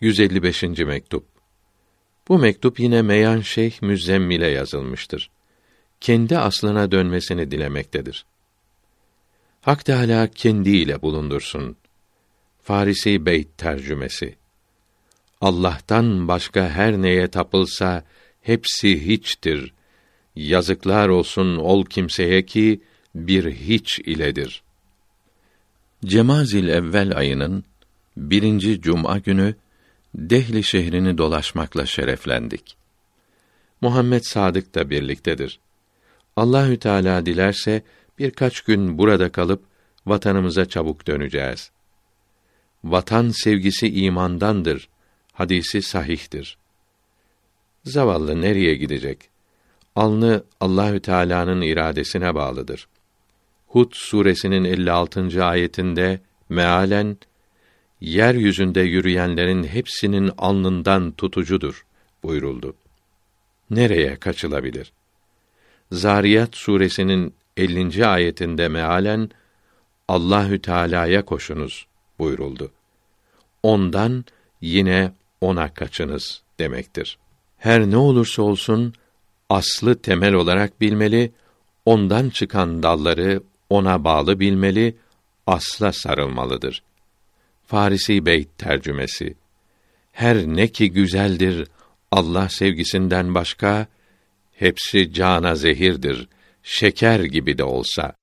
155. mektup. Bu mektup yine Meyan Şeyh Müzzemmil'e yazılmıştır. Kendi aslına dönmesini dilemektedir. Hak Teâlâ kendiyle bulundursun. Farisi Beyt tercümesi. Allah'tan başka her neye tapılsa hepsi hiçtir. Yazıklar olsun ol kimseye ki bir hiç iledir. Cemazil evvel ayının birinci cuma günü Dehli şehrini dolaşmakla şereflendik. Muhammed Sadık da birliktedir. Allahü Teala dilerse birkaç gün burada kalıp vatanımıza çabuk döneceğiz. Vatan sevgisi imandandır. Hadisi sahihtir. Zavallı nereye gidecek? Alnı Allahü Teala'nın iradesine bağlıdır. Hud suresinin 56. ayetinde mealen yeryüzünde yürüyenlerin hepsinin alnından tutucudur buyuruldu. Nereye kaçılabilir? Zariyat suresinin 50. ayetinde mealen Allahü Teala'ya koşunuz buyuruldu. Ondan yine ona kaçınız demektir. Her ne olursa olsun aslı temel olarak bilmeli, ondan çıkan dalları ona bağlı bilmeli, asla sarılmalıdır. Farisi Beyt tercümesi. Her ne ki güzeldir Allah sevgisinden başka hepsi cana zehirdir. Şeker gibi de olsa